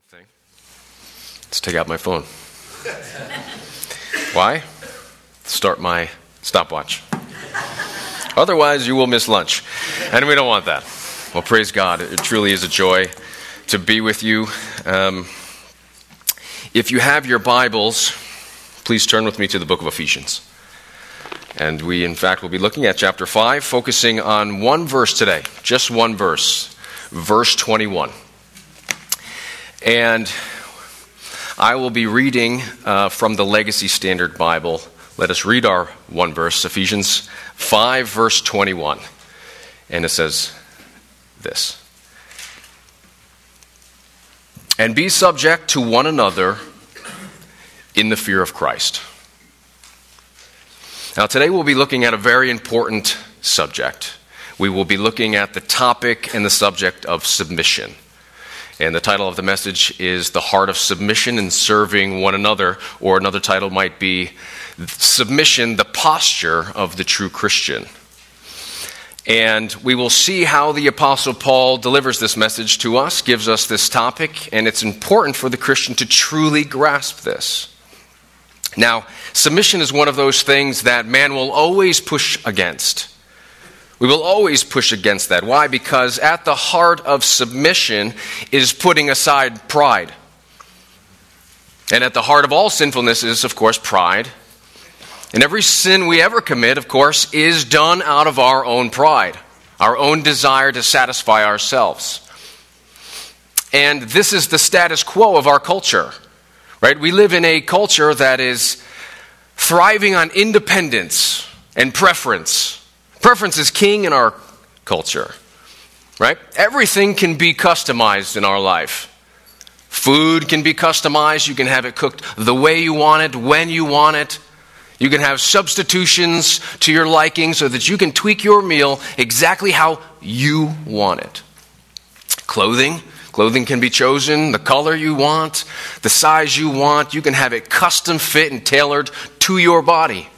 important thing. Let's take out my phone. Why? Start my stopwatch. Otherwise, you will miss lunch. And we don't want that. Well, praise God. It truly is a joy to be with you. Um, if you have your Bibles, please turn with me to the book of Ephesians. And we, in fact, will be looking at chapter 5, focusing on one verse today, just one verse, verse 21. And I will be reading uh, from the Legacy Standard Bible. Let us read our one verse, Ephesians 5, verse 21. And it says this And be subject to one another in the fear of Christ. Now, today we'll be looking at a very important subject. We will be looking at the topic and the subject of submission. And the title of the message is The Heart of Submission and Serving One Another, or another title might be Submission, the Posture of the True Christian. And we will see how the Apostle Paul delivers this message to us, gives us this topic, and it's important for the Christian to truly grasp this. Now, submission is one of those things that man will always push against. We will always push against that. Why? Because at the heart of submission is putting aside pride. And at the heart of all sinfulness is, of course, pride. And every sin we ever commit, of course, is done out of our own pride, our own desire to satisfy ourselves. And this is the status quo of our culture, right? We live in a culture that is thriving on independence and preference Preference is king in our culture, right? Everything can be customized in our life. Food can be customized. You can have it cooked the way you want it, when you want it. You can have substitutions to your liking so that you can tweak your meal exactly how you want it. Clothing. Clothing can be chosen the color you want, the size you want. You can have it custom fit and tailored to your body.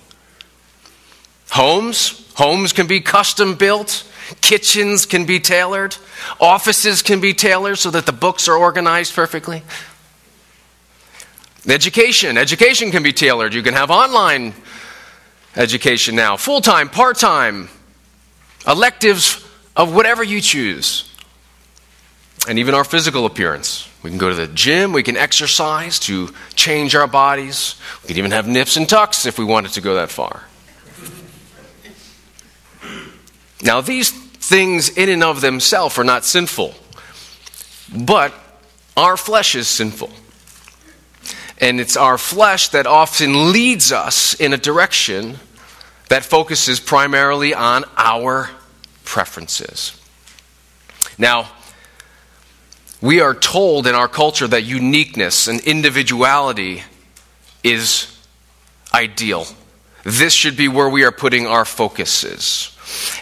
Homes. Homes can be custom built. Kitchens can be tailored. Offices can be tailored so that the books are organized perfectly. Education. Education can be tailored. You can have online education now, full time, part time, electives of whatever you choose. And even our physical appearance. We can go to the gym, we can exercise to change our bodies. We can even have nips and tucks if we wanted to go that far. Now, these things in and of themselves are not sinful, but our flesh is sinful. And it's our flesh that often leads us in a direction that focuses primarily on our preferences. Now, we are told in our culture that uniqueness and individuality is ideal. This should be where we are putting our focuses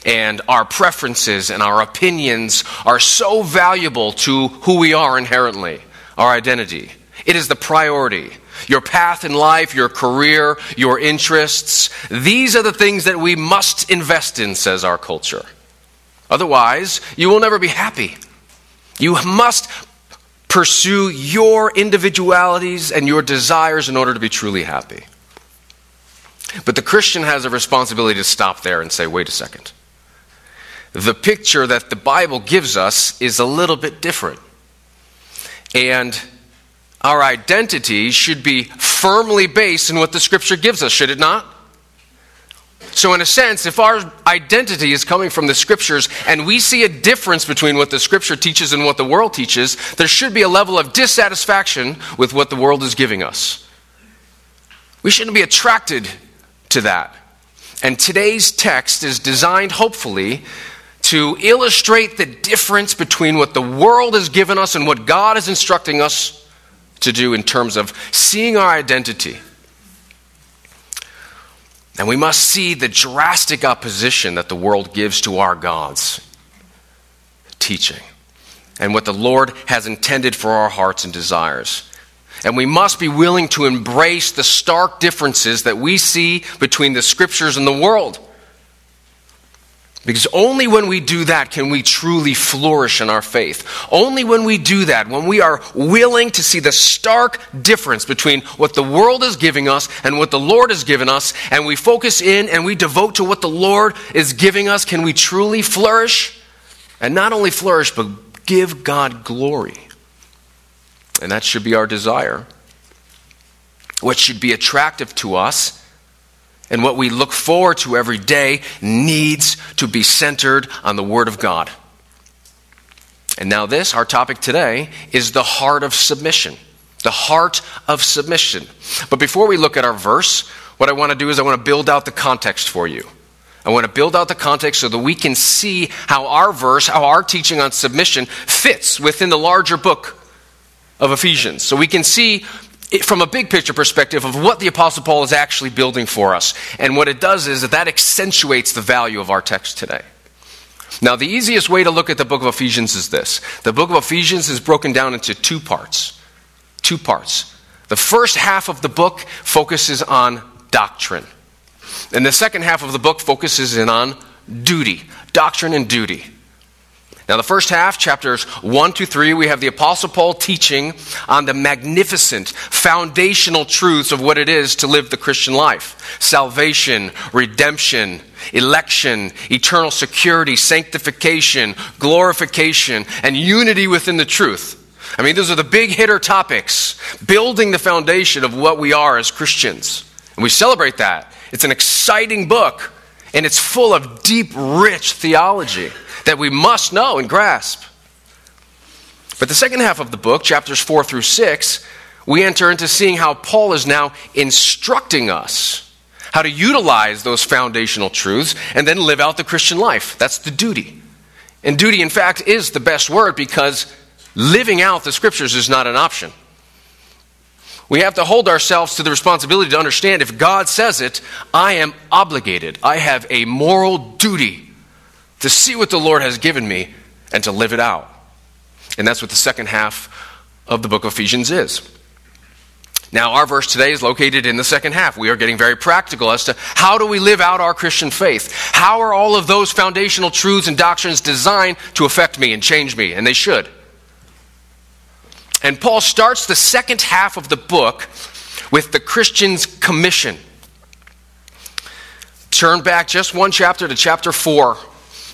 and our preferences and our opinions are so valuable to who we are inherently, our identity. It is the priority. Your path in life, your career, your interests, these are the things that we must invest in, says our culture. Otherwise, you will never be happy. You must pursue your individualities and your desires in order to be truly happy. But the Christian has a responsibility to stop there and say, wait a second. The picture that the Bible gives us is a little bit different. And our identity should be firmly based in what the Scripture gives us, should it not? So, in a sense, if our identity is coming from the Scriptures and we see a difference between what the Scripture teaches and what the world teaches, there should be a level of dissatisfaction with what the world is giving us. We shouldn't be attracted to that. And today's text is designed, hopefully, to illustrate the difference between what the world has given us and what God is instructing us to do in terms of seeing our identity. And we must see the drastic opposition that the world gives to our God's teaching and what the Lord has intended for our hearts and desires. And we must be willing to embrace the stark differences that we see between the scriptures and the world. Because only when we do that can we truly flourish in our faith. Only when we do that, when we are willing to see the stark difference between what the world is giving us and what the Lord has given us, and we focus in and we devote to what the Lord is giving us, can we truly flourish? And not only flourish, but give God glory. And that should be our desire. What should be attractive to us and what we look forward to every day needs to be centered on the Word of God. And now, this, our topic today, is the heart of submission. The heart of submission. But before we look at our verse, what I want to do is I want to build out the context for you. I want to build out the context so that we can see how our verse, how our teaching on submission fits within the larger book of Ephesians. So we can see from a big picture perspective of what the Apostle Paul is actually building for us. And what it does is that that accentuates the value of our text today. Now, the easiest way to look at the book of Ephesians is this the book of Ephesians is broken down into two parts. Two parts. The first half of the book focuses on doctrine, and the second half of the book focuses in on duty, doctrine and duty. Now, the first half, chapters 1 to 3, we have the Apostle Paul teaching on the magnificent foundational truths of what it is to live the Christian life salvation, redemption, election, eternal security, sanctification, glorification, and unity within the truth. I mean, those are the big hitter topics, building the foundation of what we are as Christians. And we celebrate that. It's an exciting book, and it's full of deep, rich theology that we must know and grasp. But the second half of the book, chapters 4 through 6, we enter into seeing how Paul is now instructing us how to utilize those foundational truths and then live out the Christian life. That's the duty. And duty, in fact, is the best word because living out the scriptures is not an option. We have to hold ourselves to the responsibility to understand if God says it, I am obligated. I have a moral duty to see what the Lord has given me and to live it out. And that's what the second half of the book of Ephesians is. Now, our verse today is located in the second half. We are getting very practical as to how do we live out our Christian faith? How are all of those foundational truths and doctrines designed to affect me and change me? And they should. And Paul starts the second half of the book with the Christian's commission. Turn back just one chapter to chapter 4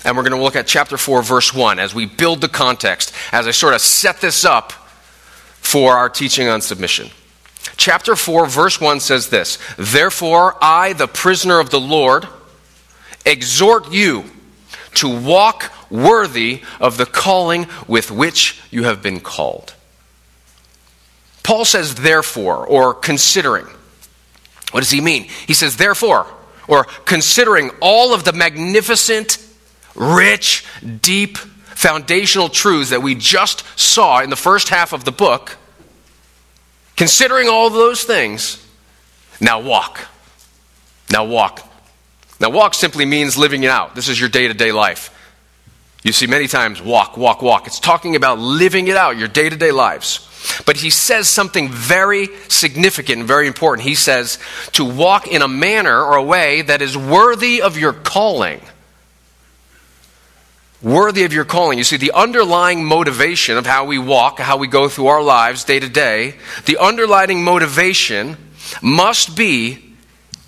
and we're going to look at chapter 4, verse 1 as we build the context, as I sort of set this up for our teaching on submission. Chapter 4, verse 1 says this Therefore, I, the prisoner of the Lord, exhort you to walk worthy of the calling with which you have been called. Paul says, therefore, or considering. What does he mean? He says, therefore, or considering all of the magnificent rich, deep, foundational truths that we just saw in the first half of the book, considering all those things, now walk. Now walk. Now, walk simply means living it out. This is your day to day life. You see many times walk, walk, walk. It's talking about living it out, your day to day lives. But he says something very significant and very important. He says to walk in a manner or a way that is worthy of your calling worthy of your calling. You see, the underlying motivation of how we walk, how we go through our lives day to day, the underlying motivation must be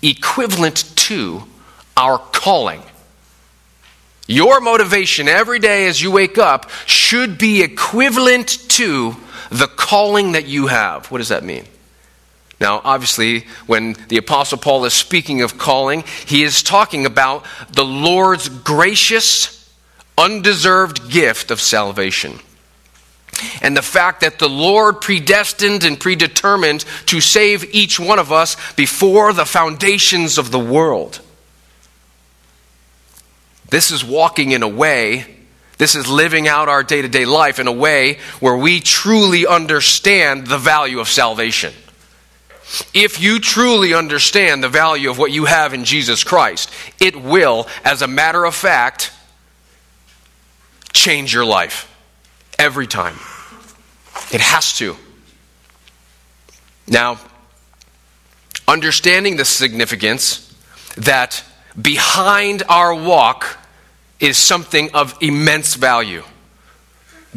equivalent to our calling. Your motivation every day as you wake up should be equivalent to the calling that you have. What does that mean? Now, obviously, when the Apostle Paul is speaking of calling, he is talking about the Lord's gracious undeserved gift of salvation. And the fact that the Lord predestined and predetermined to save each one of us before the foundations of the world. This is walking in a way, this is living out our day to day life in a way where we truly understand the value of salvation. If you truly understand the value of what you have in Jesus Christ, it will, as a matter of fact, change your life. Every time. It has to. Now, understanding the significance that behind our walk is something of immense value.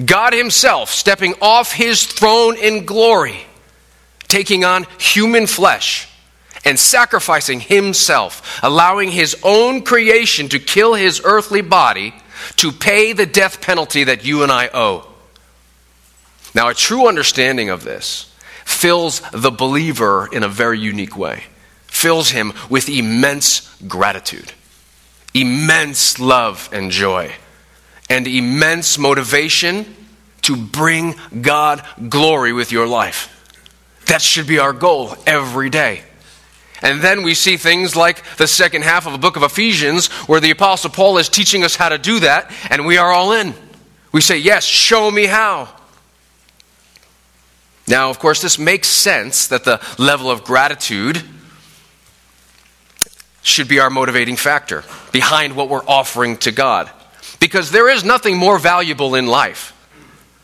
God Himself stepping off His throne in glory, taking on human flesh, and sacrificing Himself, allowing His own creation to kill His earthly body to pay the death penalty that you and I owe. Now, a true understanding of this fills the believer in a very unique way, fills him with immense gratitude, immense love and joy, and immense motivation to bring God glory with your life. That should be our goal every day. And then we see things like the second half of the book of Ephesians, where the Apostle Paul is teaching us how to do that, and we are all in. We say, Yes, show me how. Now, of course, this makes sense that the level of gratitude should be our motivating factor behind what we're offering to God. Because there is nothing more valuable in life.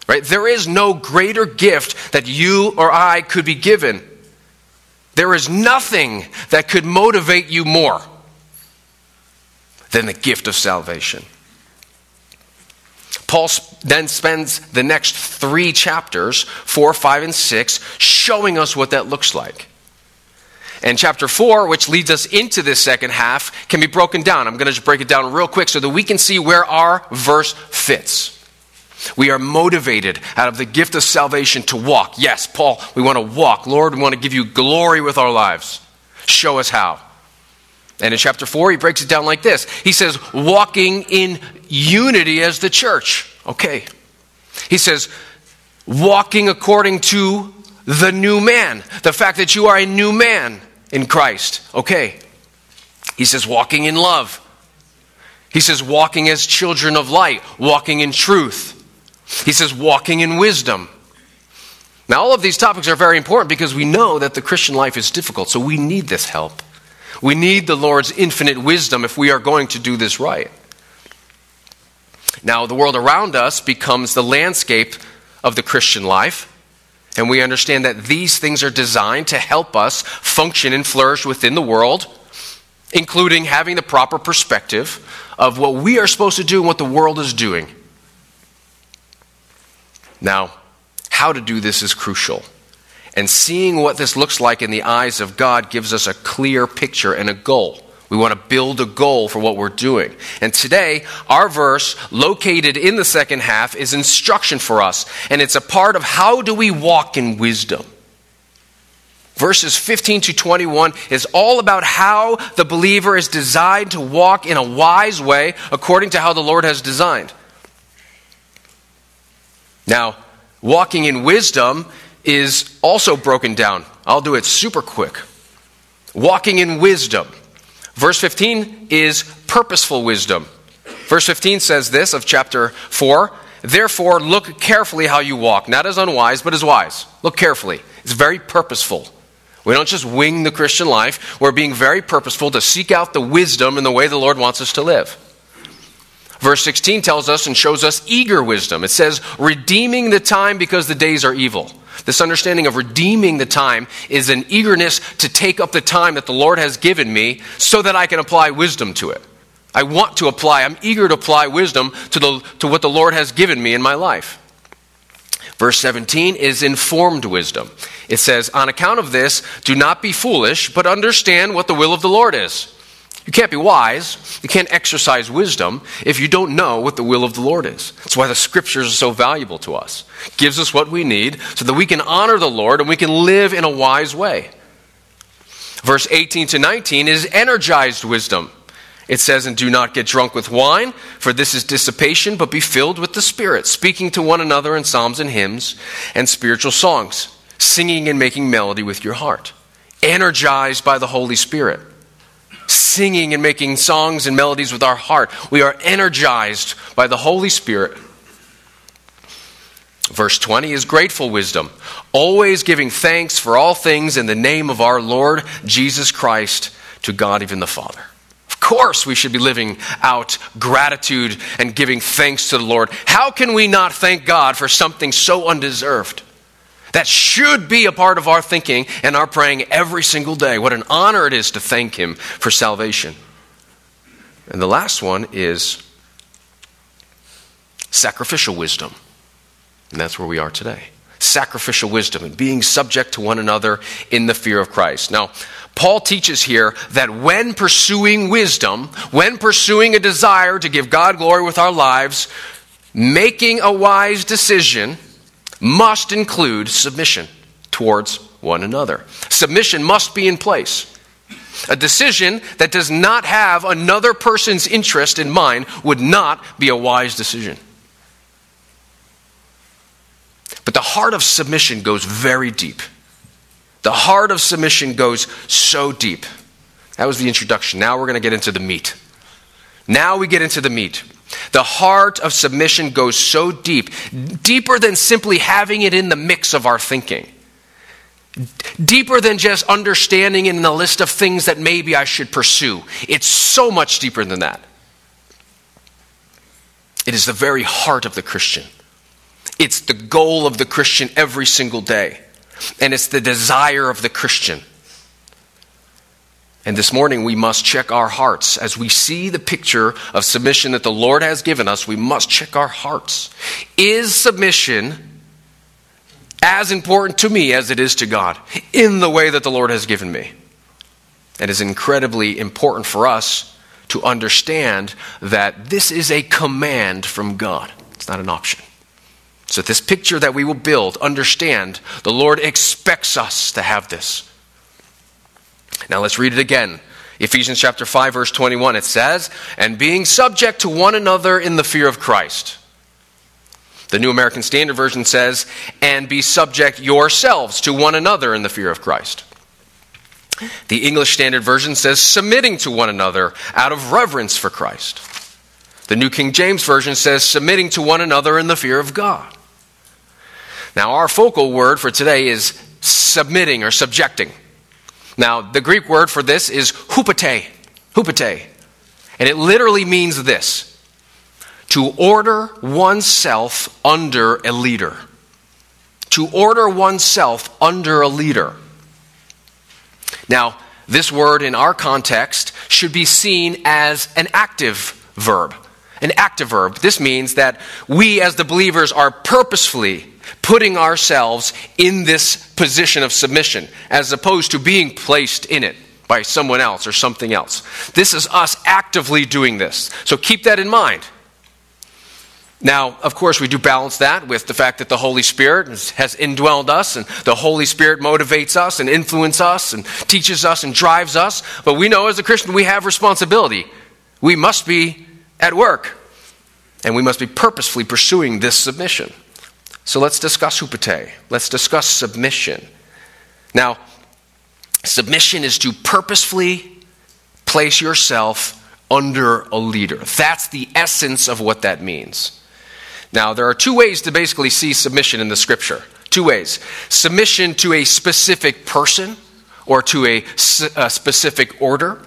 Right? There is no greater gift that you or I could be given. There is nothing that could motivate you more than the gift of salvation. Paul then spends the next three chapters, four, five, and six, showing us what that looks like. And chapter 4, which leads us into this second half, can be broken down. I'm going to just break it down real quick so that we can see where our verse fits. We are motivated out of the gift of salvation to walk. Yes, Paul, we want to walk. Lord, we want to give you glory with our lives. Show us how. And in chapter 4, he breaks it down like this He says, walking in unity as the church. Okay. He says, walking according to the new man, the fact that you are a new man in Christ. Okay. He says, walking in love. He says, walking as children of light, walking in truth. He says, walking in wisdom. Now, all of these topics are very important because we know that the Christian life is difficult, so we need this help. We need the Lord's infinite wisdom if we are going to do this right. Now, the world around us becomes the landscape of the Christian life, and we understand that these things are designed to help us function and flourish within the world, including having the proper perspective of what we are supposed to do and what the world is doing. Now, how to do this is crucial. And seeing what this looks like in the eyes of God gives us a clear picture and a goal. We want to build a goal for what we're doing. And today, our verse, located in the second half, is instruction for us. And it's a part of how do we walk in wisdom. Verses 15 to 21 is all about how the believer is designed to walk in a wise way according to how the Lord has designed. Now, walking in wisdom is also broken down. I'll do it super quick. Walking in wisdom. Verse 15 is purposeful wisdom. Verse 15 says this of chapter 4 Therefore, look carefully how you walk, not as unwise, but as wise. Look carefully. It's very purposeful. We don't just wing the Christian life, we're being very purposeful to seek out the wisdom in the way the Lord wants us to live. Verse 16 tells us and shows us eager wisdom. It says, redeeming the time because the days are evil. This understanding of redeeming the time is an eagerness to take up the time that the Lord has given me so that I can apply wisdom to it. I want to apply, I'm eager to apply wisdom to, the, to what the Lord has given me in my life. Verse 17 is informed wisdom. It says, On account of this, do not be foolish, but understand what the will of the Lord is. You can't be wise, you can't exercise wisdom if you don't know what the will of the Lord is. That's why the scriptures are so valuable to us. It gives us what we need so that we can honor the Lord and we can live in a wise way. Verse 18 to 19 is energized wisdom. It says, And do not get drunk with wine, for this is dissipation, but be filled with the Spirit, speaking to one another in psalms and hymns and spiritual songs, singing and making melody with your heart, energized by the Holy Spirit singing and making songs and melodies with our heart. We are energized by the Holy Spirit. Verse 20 is grateful wisdom, always giving thanks for all things in the name of our Lord Jesus Christ to God, even the Father. Of course, we should be living out gratitude and giving thanks to the Lord. How can we not thank God for something so undeserved? That should be a part of our thinking and our praying every single day. What an honor it is to thank Him for salvation. And the last one is sacrificial wisdom. And that's where we are today. Sacrificial wisdom and being subject to one another in the fear of Christ. Now, Paul teaches here that when pursuing wisdom, when pursuing a desire to give God glory with our lives, making a wise decision must include submission towards one another. Submission must be in place. A decision that does not have another person's interest in mind would not be a wise decision. But the heart of submission goes very deep. The heart of submission goes so deep. That was the introduction. Now we're going to get into the meat. Now we get into the meat. The heart of submission goes so deep, deeper than simply having it in the mix of our thinking, deeper than just understanding in the list of things that maybe I should pursue. It's so much deeper than that. It is the very heart of the Christian. It's the goal of the Christian every single day. And it's the desire of the Christian. And this morning we must check our hearts. As we see the picture of submission that the Lord has given us, we must check our hearts. Is submission as important to me as it is to God in the way that the Lord has given me? It is incredibly important for us to understand that this is a command from God, it's not an option. So, this picture that we will build, understand the Lord expects us to have this. Now, let's read it again. Ephesians chapter 5, verse 21, it says, And being subject to one another in the fear of Christ. The New American Standard Version says, And be subject yourselves to one another in the fear of Christ. The English Standard Version says, Submitting to one another out of reverence for Christ. The New King James Version says, Submitting to one another in the fear of God. Now, our focal word for today is submitting or subjecting. Now, the Greek word for this is hupate, hupate. And it literally means this to order oneself under a leader. To order oneself under a leader. Now, this word in our context should be seen as an active verb. An active verb. This means that we as the believers are purposefully putting ourselves in this position of submission as opposed to being placed in it by someone else or something else. This is us actively doing this. So keep that in mind. Now, of course, we do balance that with the fact that the Holy Spirit has indwelled us, and the Holy Spirit motivates us and influences us and teaches us and drives us. But we know as a Christian we have responsibility. We must be at work, and we must be purposefully pursuing this submission. So let's discuss hupate. Let's discuss submission. Now, submission is to purposefully place yourself under a leader. That's the essence of what that means. Now, there are two ways to basically see submission in the scripture. Two ways submission to a specific person or to a, a specific order.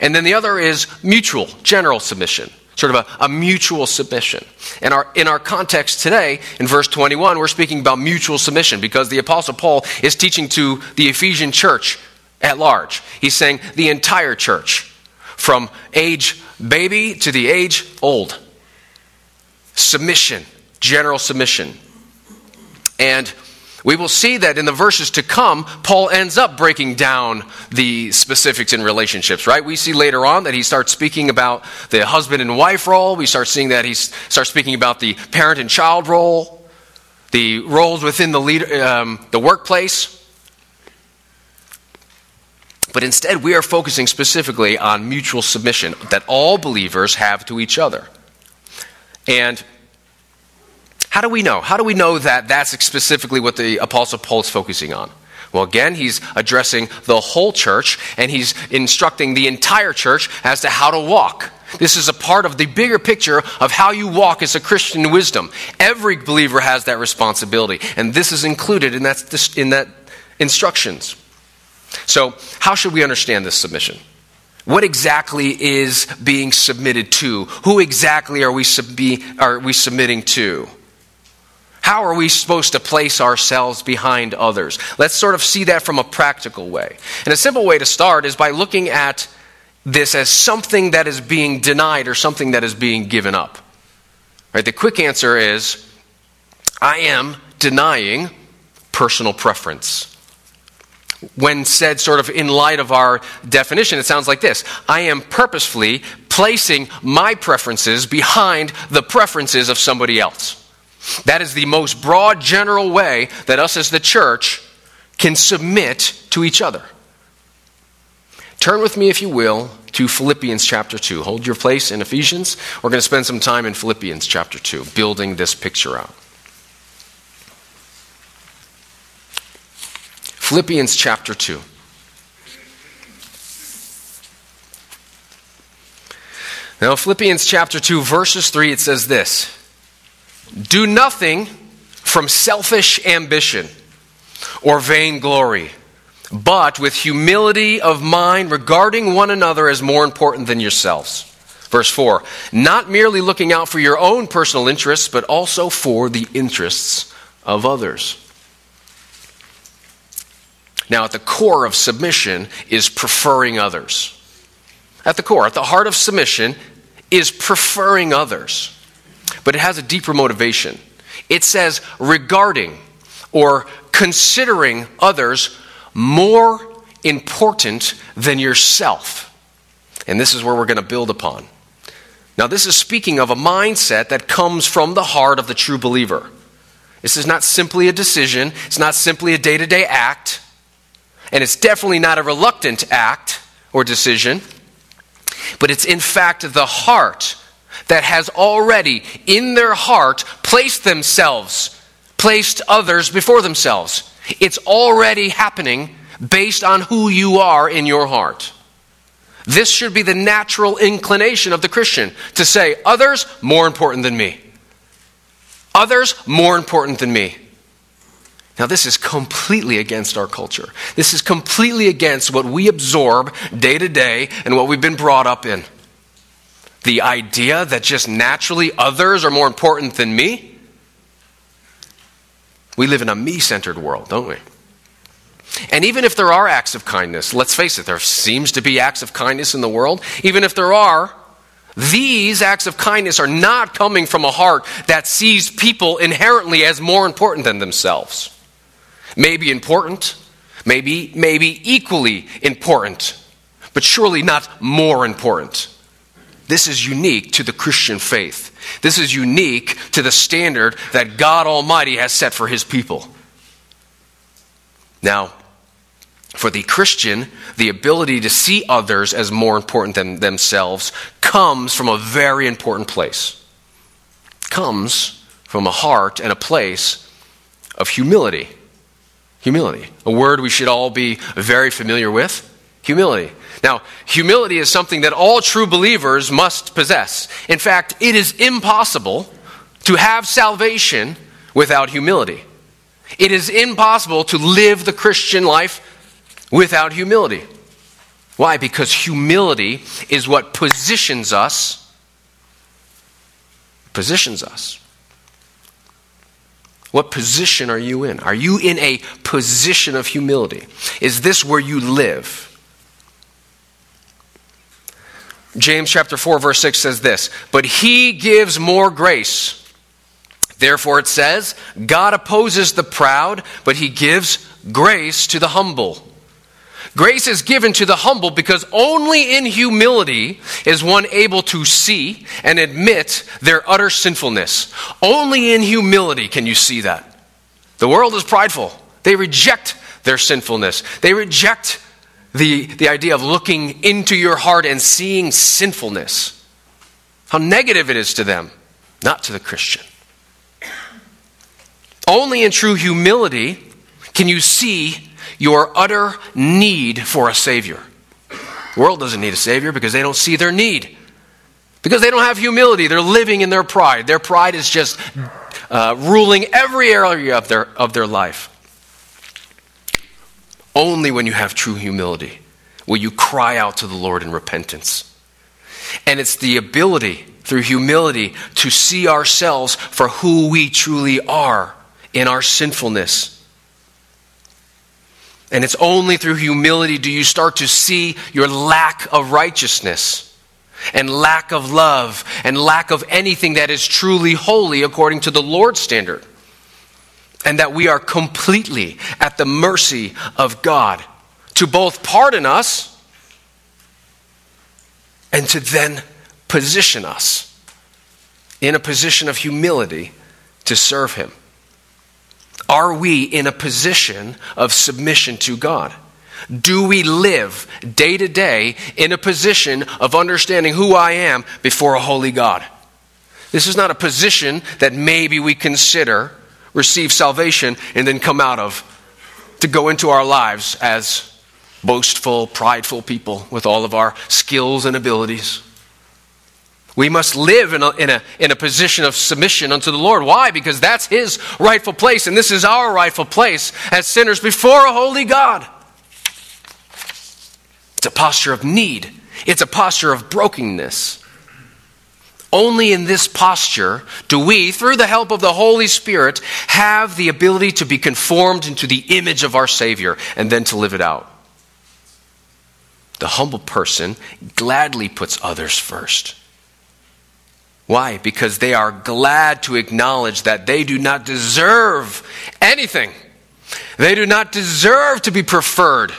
And then the other is mutual, general submission sort of a, a, mutual submission. In our, in our context today, in verse 21, we're speaking about mutual submission because the Apostle Paul is teaching to the Ephesian church at large. He's saying the entire church, from age baby to the age old. Submission, general submission. And we will see that in the verses to come, Paul ends up breaking down the specifics in relationships, right? We see later on that he starts speaking about the husband and wife role. We start seeing that he starts speaking about the parent and child role, the roles within the, leader, um, the workplace. But instead, we are focusing specifically on mutual submission that all believers have to each other. And how do we know? How do we know that that's specifically what the Apostle Paul is focusing on? Well, again, he's addressing the whole church and he's instructing the entire church as to how to walk. This is a part of the bigger picture of how you walk as a Christian wisdom. Every believer has that responsibility, and this is included in that, in that instructions. So, how should we understand this submission? What exactly is being submitted to? Who exactly are we, sub- are we submitting to? How are we supposed to place ourselves behind others? Let's sort of see that from a practical way. And a simple way to start is by looking at this as something that is being denied or something that is being given up. Right? The quick answer is I am denying personal preference. When said sort of in light of our definition, it sounds like this I am purposefully placing my preferences behind the preferences of somebody else. That is the most broad, general way that us as the church can submit to each other. Turn with me, if you will, to Philippians chapter 2. Hold your place in Ephesians. We're going to spend some time in Philippians chapter 2, building this picture out. Philippians chapter 2. Now, Philippians chapter 2, verses 3, it says this Do nothing from selfish ambition or vainglory, but with humility of mind regarding one another as more important than yourselves. Verse 4 Not merely looking out for your own personal interests, but also for the interests of others. Now, at the core of submission is preferring others. At the core, at the heart of submission is preferring others. But it has a deeper motivation. It says regarding or considering others more important than yourself. And this is where we're going to build upon. Now, this is speaking of a mindset that comes from the heart of the true believer. This is not simply a decision, it's not simply a day to day act. And it's definitely not a reluctant act or decision, but it's in fact the heart that has already, in their heart, placed themselves, placed others before themselves. It's already happening based on who you are in your heart. This should be the natural inclination of the Christian to say, others more important than me. Others more important than me. Now, this is completely against our culture. This is completely against what we absorb day to day and what we've been brought up in. The idea that just naturally others are more important than me. We live in a me centered world, don't we? And even if there are acts of kindness, let's face it, there seems to be acts of kindness in the world. Even if there are, these acts of kindness are not coming from a heart that sees people inherently as more important than themselves Maybe important, maybe, maybe equally important, but surely not more important. This is unique to the Christian faith. This is unique to the standard that God Almighty has set for his people. Now, for the Christian, the ability to see others as more important than themselves comes from a very important place. Comes from a heart and a place of humility. Humility. A word we should all be very familiar with. Humility. Now, humility is something that all true believers must possess. In fact, it is impossible to have salvation without humility. It is impossible to live the Christian life without humility. Why? Because humility is what positions us positions us what position are you in? Are you in a position of humility? Is this where you live? James chapter 4 verse 6 says this, "But he gives more grace." Therefore it says, God opposes the proud, but he gives grace to the humble. Grace is given to the humble because only in humility is one able to see and admit their utter sinfulness. Only in humility can you see that. The world is prideful. They reject their sinfulness. They reject the, the idea of looking into your heart and seeing sinfulness. How negative it is to them, not to the Christian. Only in true humility can you see your utter need for a Savior. The world doesn't need a Savior because they don't see their need. Because they don't have humility. They're living in their pride. Their pride is just uh, ruling every area of their, of their life. Only when you have true humility will you cry out to the Lord in repentance. And it's the ability through humility to see ourselves for who we truly are in our sinfulness and it's only through humility do you start to see your lack of righteousness. and lack of love and lack of anything that is truly holy according to the Lord's standard. And that we are completely at the mercy of God to both pardon us and to then position us in a position of humility to serve Him. Are we in a position of submission to God? Do we live day to day in a position of understanding who I am before a holy God? This is not a position that maybe we consider receive salvation and then come out of to go into our lives as boastful, prideful people with all of our skills and abilities. We must live in a, in, a, in a position of submission unto the Lord. Why? Because that's His rightful place, and this is our rightful place as sinners before a holy God. It's a posture of need, it's a posture of brokenness. Only in this posture do we, through the help of the Holy Spirit, have the ability to be conformed into the image of our Savior and then to live it out. The humble person gladly puts others first. Why? Because they are glad to acknowledge that they do not deserve anything. They do not deserve to be preferred.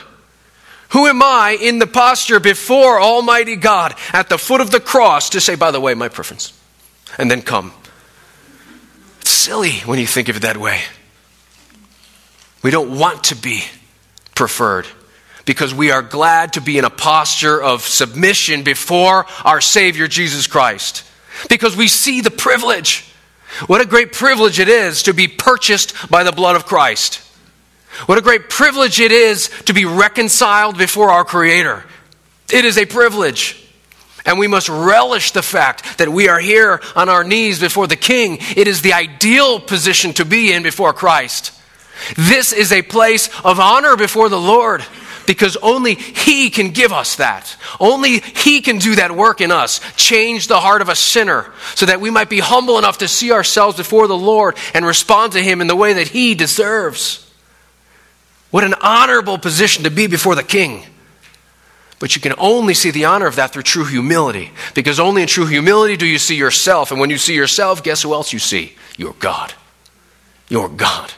Who am I in the posture before Almighty God at the foot of the cross to say, by the way, my preference, and then come? It's silly when you think of it that way. We don't want to be preferred because we are glad to be in a posture of submission before our Savior Jesus Christ. Because we see the privilege. What a great privilege it is to be purchased by the blood of Christ. What a great privilege it is to be reconciled before our Creator. It is a privilege. And we must relish the fact that we are here on our knees before the King. It is the ideal position to be in before Christ. This is a place of honor before the Lord because only He can give us that. Only He can do that work in us, change the heart of a sinner, so that we might be humble enough to see ourselves before the Lord and respond to Him in the way that He deserves. What an honorable position to be before the King. But you can only see the honor of that through true humility. Because only in true humility do you see yourself. And when you see yourself, guess who else you see? Your God. Your God.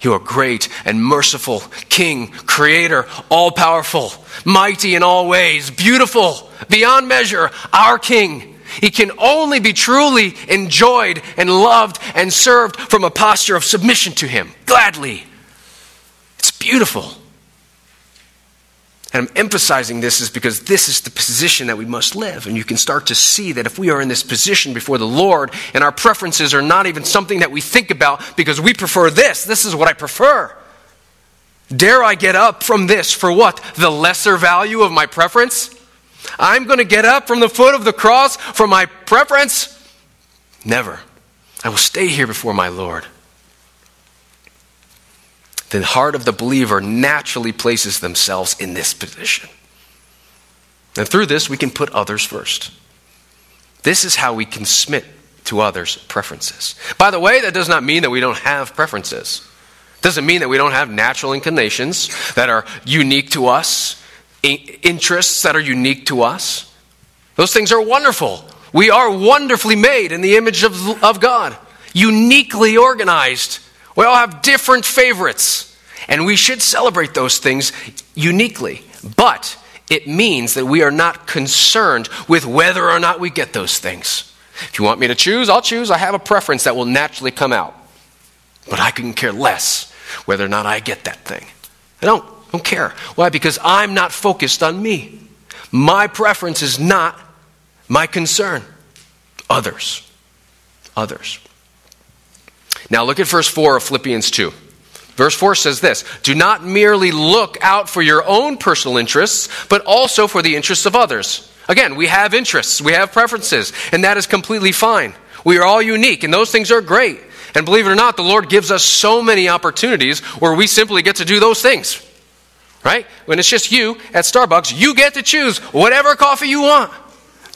Your great and merciful King, Creator, all powerful, mighty in all ways, beautiful, beyond measure, our King. He can only be truly enjoyed and loved and served from a posture of submission to Him, gladly. Beautiful. And I'm emphasizing this is because this is the position that we must live. And you can start to see that if we are in this position before the Lord and our preferences are not even something that we think about because we prefer this, this is what I prefer. Dare I get up from this for what? The lesser value of my preference? I'm going to get up from the foot of the cross for my preference? Never. I will stay here before my Lord the heart of the believer naturally places themselves in this position. And through this, we can put others first. This is how we can submit to others' preferences. By the way, that does not mean that we don't have preferences. It doesn't mean that we don't have natural inclinations that are unique to us, interests that are unique to us. Those things are wonderful. We are wonderfully made in the image of, of God, uniquely organized we all have different favorites, and we should celebrate those things uniquely. But it means that we are not concerned with whether or not we get those things. If you want me to choose, I'll choose. I have a preference that will naturally come out. But I can care less whether or not I get that thing. I don't, don't care. Why? Because I'm not focused on me. My preference is not my concern. Others. Others. Now look at verse 4 of Philippians 2. Verse 4 says this Do not merely look out for your own personal interests, but also for the interests of others. Again, we have interests, we have preferences, and that is completely fine. We are all unique, and those things are great. And believe it or not, the Lord gives us so many opportunities where we simply get to do those things. Right? When it's just you at Starbucks, you get to choose whatever coffee you want.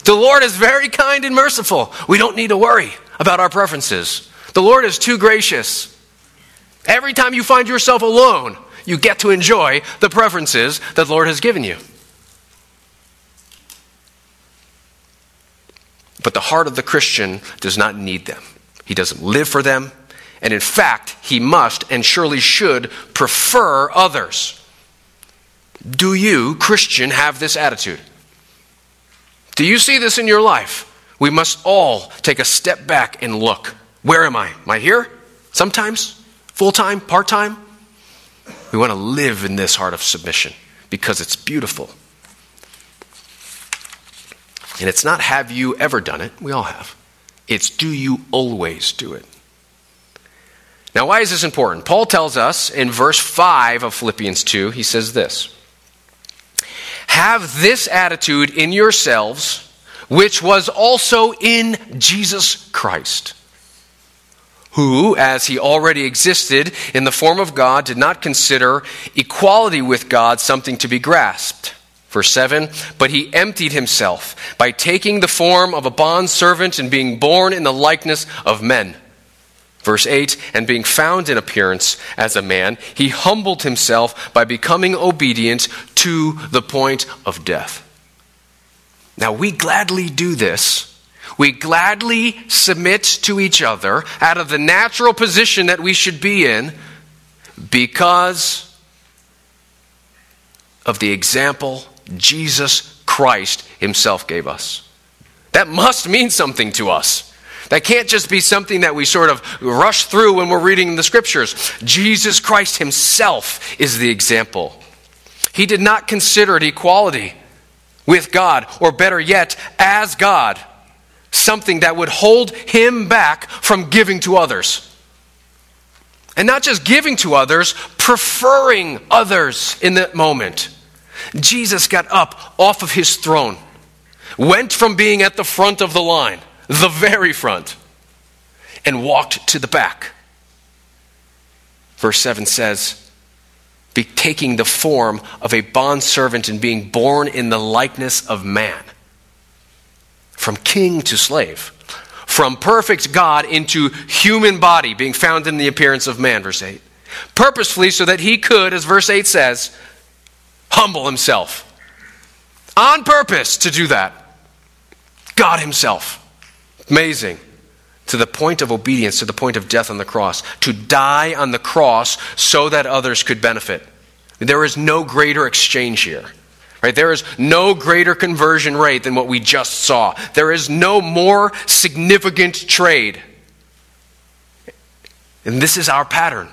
The Lord is very kind and merciful. We don't need to worry about our preferences. The Lord is too gracious. Every time you find yourself alone, you get to enjoy the preferences that the Lord has given you. But the heart of the Christian does not need them. He doesn't live for them. And in fact, he must and surely should prefer others. Do you, Christian, have this attitude? Do you see this in your life? We must all take a step back and look. Where am I? Am I here? Sometimes? Full time? Part time? We want to live in this heart of submission because it's beautiful. And it's not have you ever done it, we all have. It's do you always do it? Now, why is this important? Paul tells us in verse 5 of Philippians 2, he says this Have this attitude in yourselves, which was also in Jesus Christ, who, as he already existed in the form of God, did not consider equality with God something to be grasped Verse 7 But he emptied himself by taking the form of a bondservant and being born in the likeness of men. Verse 8 And being found in appearance as a man, he humbled himself by becoming obedient to the point of death. Now, we gladly do this. We gladly submit to each other out of the natural position that we should be in because of the example Jesus Christ Himself gave us. That must mean something to us. That can't just be something that we sort of rush through when we're reading the scriptures. Jesus Christ Himself is the example. He did not consider it equality with God, or better yet, as God, something that would hold Him back from giving to others. And not just giving to others, preferring others in that moment. Jesus got up off of his throne, went from being at the front of the line, the very front, and walked to the back. Verse 7 says, be taking the form of a bondservant and being born in the likeness of man. From king to slave. From perfect God into human body, being found in the appearance of man, verse 8. Purposefully, so that he could, as verse 8 says, humble himself. On purpose to do that. God himself. Amazing. To the point of obedience, to the point of death on the cross. To die on the cross so that others could benefit. There is no greater exchange here. Right? There is no greater conversion rate than what we just saw. There is no more significant trade. And this is our pattern.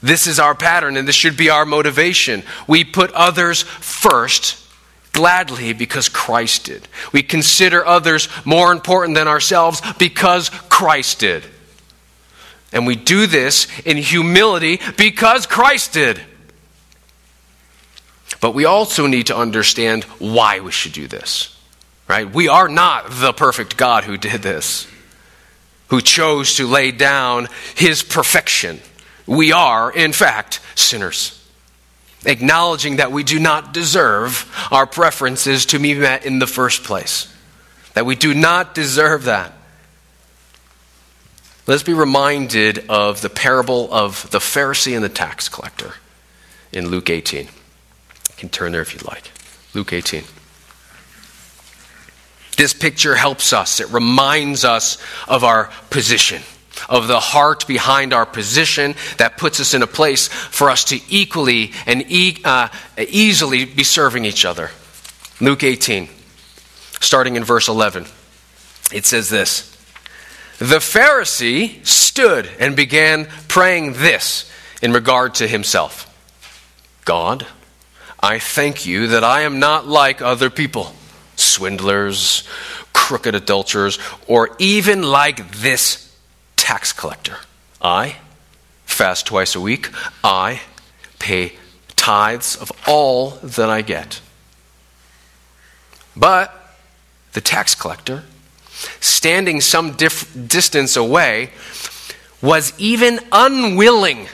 This is our pattern, and this should be our motivation. We put others first gladly because Christ did. We consider others more important than ourselves because Christ did. And we do this in humility because Christ did. But we also need to understand why we should do this. Right? We are not the perfect God who did this, who chose to lay down his perfection we are, in fact, sinners. Acknowledging that we do not deserve our preferences to be met in the first place. That we do not deserve that. Let's be reminded of the parable of the Pharisee and the tax collector in Luke 18. Can turn there if you'd like. Luke 18. This picture helps us, it reminds us of our position of the heart behind our position that puts us in a place for us to equally and e- uh, easily be serving each other. Luke 18, starting in verse 11, it says this The Pharisee stood and began praying this in regard to himself God, I thank you that I am not like other people, swindlers, crooked adulterers, or even like this tax collector. I fast twice a week. I pay tithes of all that I get. But the tax collector, standing some distance away, was even unwilling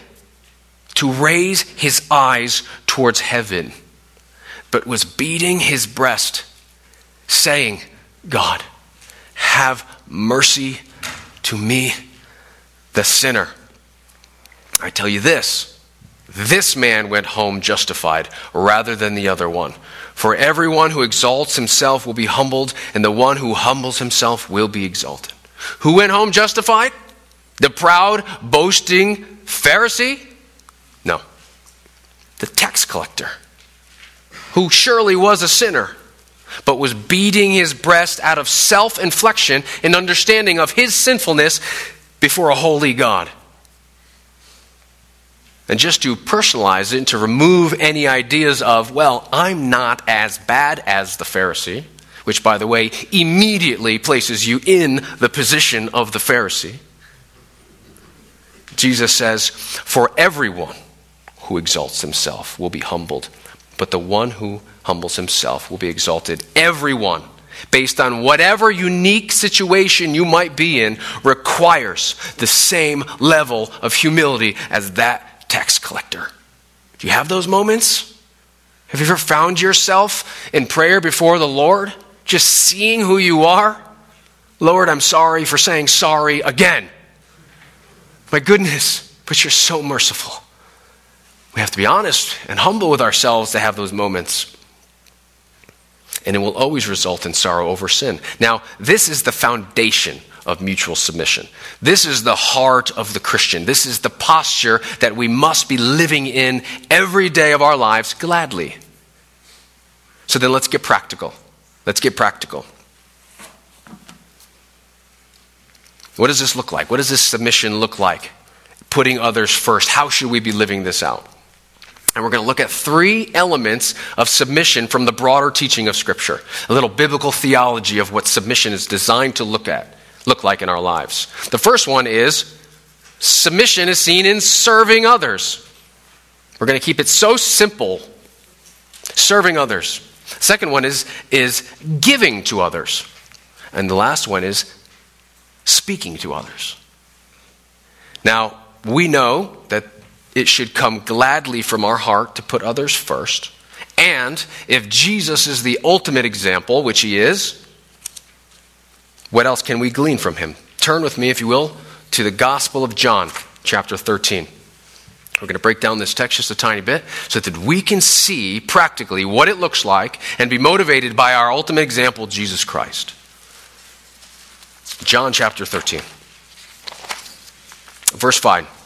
to raise his eyes towards heaven, but was beating his breast, saying, God, have mercy to me the sinner. I tell you this This man went home justified rather than the other one. For everyone who exalts himself will be humbled, and the one who humbles himself will be exalted. Who went home justified? The proud, boasting Pharisee? No. The tax collector, who surely was a sinner, but was beating his breast out of self inflection and understanding of his sinfulness before a holy God. And just to personalize it and to remove any ideas of, well, I'm not as bad as the Pharisee, which, by the way, immediately places you in the position of the Pharisee. Jesus says, For everyone who exalts himself will be humbled, but the one who humbles himself will be exalted. Everyone, based on whatever unique situation you might be in, requires the same level of humility as that tax collector. Do you have those moments? Have you ever found yourself in prayer before the Lord, just seeing who you are? Lord, I'm sorry for saying sorry again. My goodness, but you're so merciful. We have to be honest and humble with ourselves to have those moments. And it will always result in sorrow over sin. Now, this is the foundation of mutual submission. This is the heart of the Christian. This is the posture that we must be living in every day of our lives gladly. So then let's get practical. Let's get practical. What does this look like? What does this submission look like? Putting others first. How should we be living this out? And we're going to look at three elements of submission from the broader teaching of Scripture. A little biblical theology of what submission is designed to look at, look like in our lives. The first one is submission is seen in serving others. We're going to keep it so simple. Serving others. Second one is, is giving to others. And the last one is speaking to others. Now, we know that it should come gladly from our heart to put others first. And if Jesus is the ultimate example, which he is, what else can we glean from him? Turn with me, if you will, to the Gospel of John, chapter 13. We're going to break down this text just a tiny bit so that we can see practically what it looks like and be motivated by our ultimate example, Jesus Christ. John chapter 13, verse 5.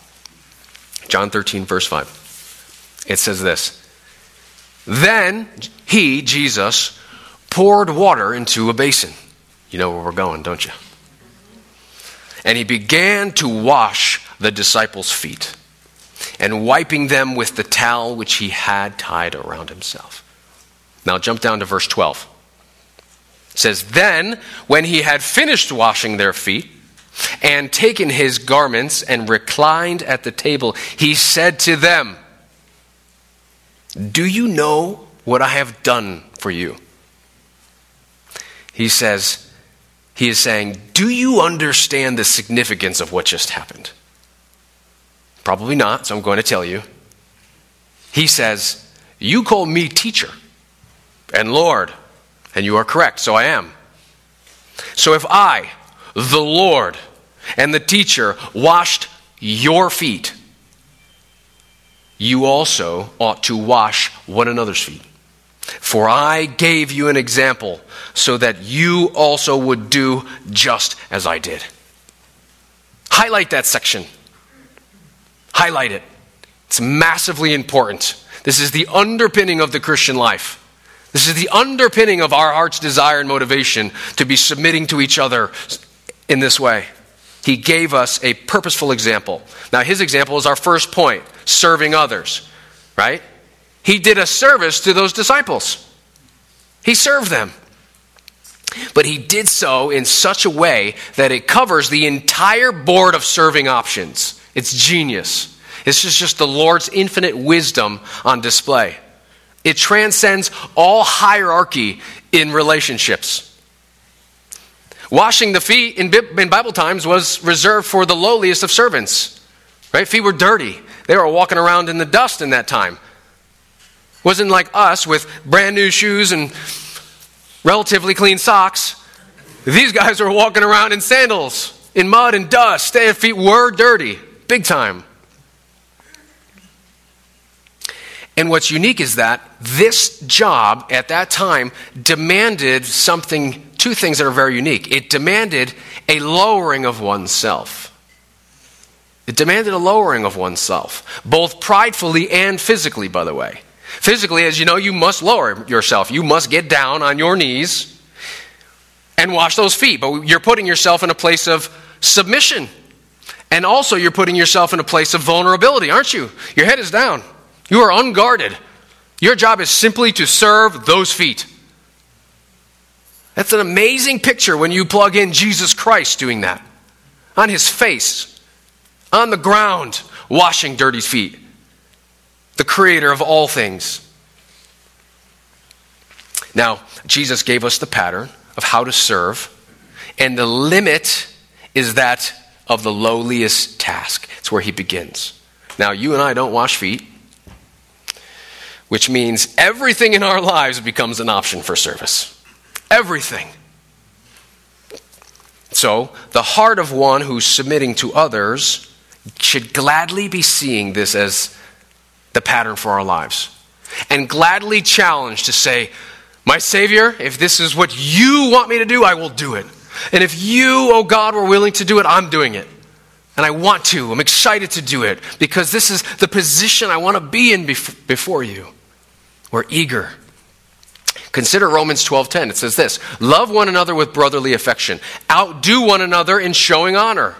John 13, verse 5. It says this Then he, Jesus, poured water into a basin. You know where we're going, don't you? And he began to wash the disciples' feet and wiping them with the towel which he had tied around himself. Now jump down to verse 12. It says, Then, when he had finished washing their feet, and taken his garments and reclined at the table, he said to them, Do you know what I have done for you? He says, He is saying, Do you understand the significance of what just happened? Probably not, so I'm going to tell you. He says, You call me teacher and Lord, and you are correct, so I am. So if I, the Lord and the teacher washed your feet, you also ought to wash one another's feet. For I gave you an example so that you also would do just as I did. Highlight that section. Highlight it. It's massively important. This is the underpinning of the Christian life. This is the underpinning of our heart's desire and motivation to be submitting to each other in this way. He gave us a purposeful example. Now, his example is our first point serving others, right? He did a service to those disciples, he served them. But he did so in such a way that it covers the entire board of serving options. It's genius. This is just the Lord's infinite wisdom on display. It transcends all hierarchy in relationships. Washing the feet in, Bible times was reserved for the lowliest of servants. Right? Feet were dirty. They were walking around in the dust in that time. Wasn't like us with brand new shoes and relatively clean socks. These guys were walking around in sandals, in mud and dust. Their feet were dirty, big time. And what's unique is that this job at that time demanded something, two things that are very unique. It demanded a lowering of oneself. It demanded a lowering of oneself, both pridefully and physically, by the way. Physically, as you know, you must lower yourself. You must get down on your knees and wash those feet. But you're putting yourself in a place of submission. And also, you're putting yourself in a place of vulnerability, aren't you? Your head is down. You are unguarded. Your job is simply to serve those feet. That's an amazing picture when you plug in Jesus Christ doing that. On his face, on the ground, washing dirty feet. The creator of all things. Now, Jesus gave us the pattern of how to serve, and the limit is that of the lowliest task. It's where he begins. Now, you and I don't wash feet which means everything in our lives becomes an option for service. Everything. So, the heart of one who's submitting to others should gladly be seeing this as the pattern for our lives and gladly challenge to say, My Savior, if this is what you want me to do, I will do it. And if you, oh God, were willing to do it, I'm doing it. And I want to. I'm excited to do it because this is the position I want to be in before you. We're eager. Consider Romans 12:10. It says this, "Love one another with brotherly affection. Outdo one another in showing honor."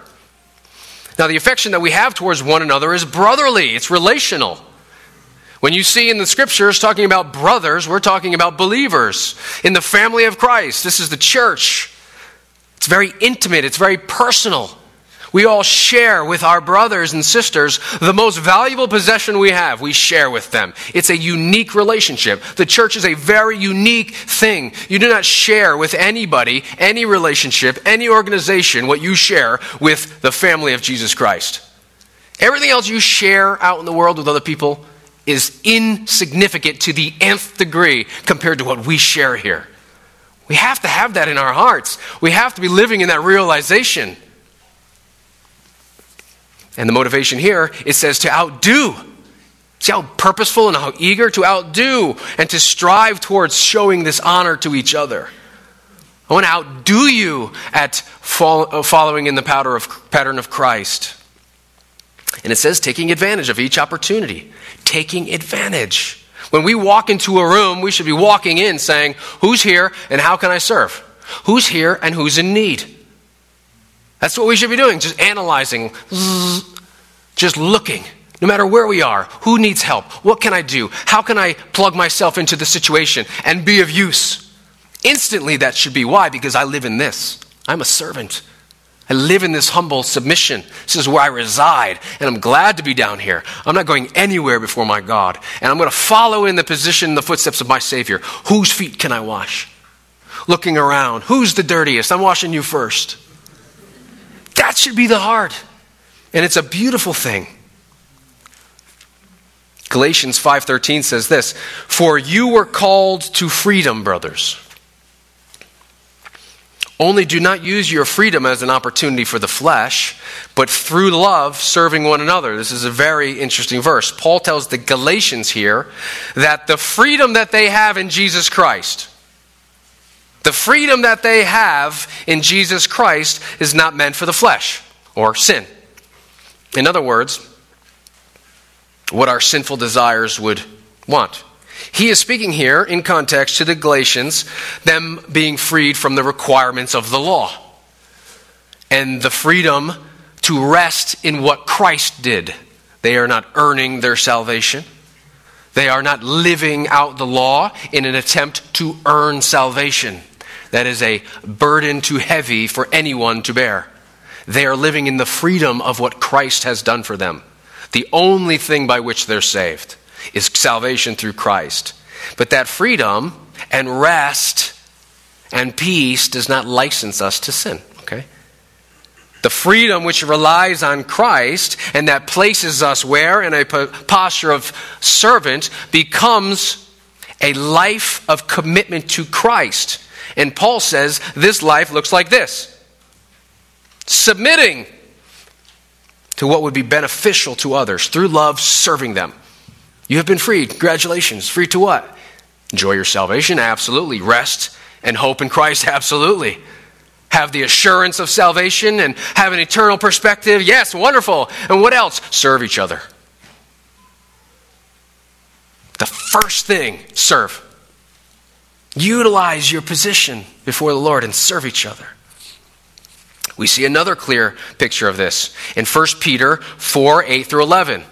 Now, the affection that we have towards one another is brotherly, it's relational. When you see in the scriptures talking about brothers, we're talking about believers in the family of Christ. This is the church. It's very intimate, it's very personal. We all share with our brothers and sisters the most valuable possession we have. We share with them. It's a unique relationship. The church is a very unique thing. You do not share with anybody, any relationship, any organization what you share with the family of Jesus Christ. Everything else you share out in the world with other people is insignificant to the nth degree compared to what we share here. We have to have that in our hearts. We have to be living in that realization. And the motivation here, it says to outdo. See how purposeful and how eager to outdo and to strive towards showing this honor to each other. I want to outdo you at uh, following in the pattern of Christ. And it says taking advantage of each opportunity. Taking advantage. When we walk into a room, we should be walking in saying, Who's here and how can I serve? Who's here and who's in need? That's what we should be doing, just analyzing, just looking. No matter where we are, who needs help? What can I do? How can I plug myself into the situation and be of use? Instantly, that should be why, because I live in this. I'm a servant. I live in this humble submission. This is where I reside, and I'm glad to be down here. I'm not going anywhere before my God, and I'm going to follow in the position, the footsteps of my Savior. Whose feet can I wash? Looking around, who's the dirtiest? I'm washing you first. That should be the heart. And it's a beautiful thing. Galatians 5:13 says this, "For you were called to freedom, brothers. Only do not use your freedom as an opportunity for the flesh, but through love serving one another." This is a very interesting verse. Paul tells the Galatians here that the freedom that they have in Jesus Christ the freedom that they have in Jesus Christ is not meant for the flesh or sin. In other words, what our sinful desires would want. He is speaking here in context to the Galatians, them being freed from the requirements of the law and the freedom to rest in what Christ did. They are not earning their salvation. They are not living out the law in an attempt to earn salvation that is a burden too heavy for anyone to bear. They are living in the freedom of what Christ has done for them. The only thing by which they're saved is salvation through Christ. But that freedom and rest and peace does not license us to sin, okay? The freedom which relies on Christ and that places us where? In a posture of servant becomes a life of commitment to Christ. And Paul says this life looks like this submitting to what would be beneficial to others through love, serving them. You have been freed. Congratulations. Free to what? Enjoy your salvation? Absolutely. Rest and hope in Christ? Absolutely. Have the assurance of salvation and have an eternal perspective? Yes, wonderful. And what else? Serve each other. The first thing, serve. Utilize your position before the Lord and serve each other. We see another clear picture of this in 1 Peter 4 8 through 11. It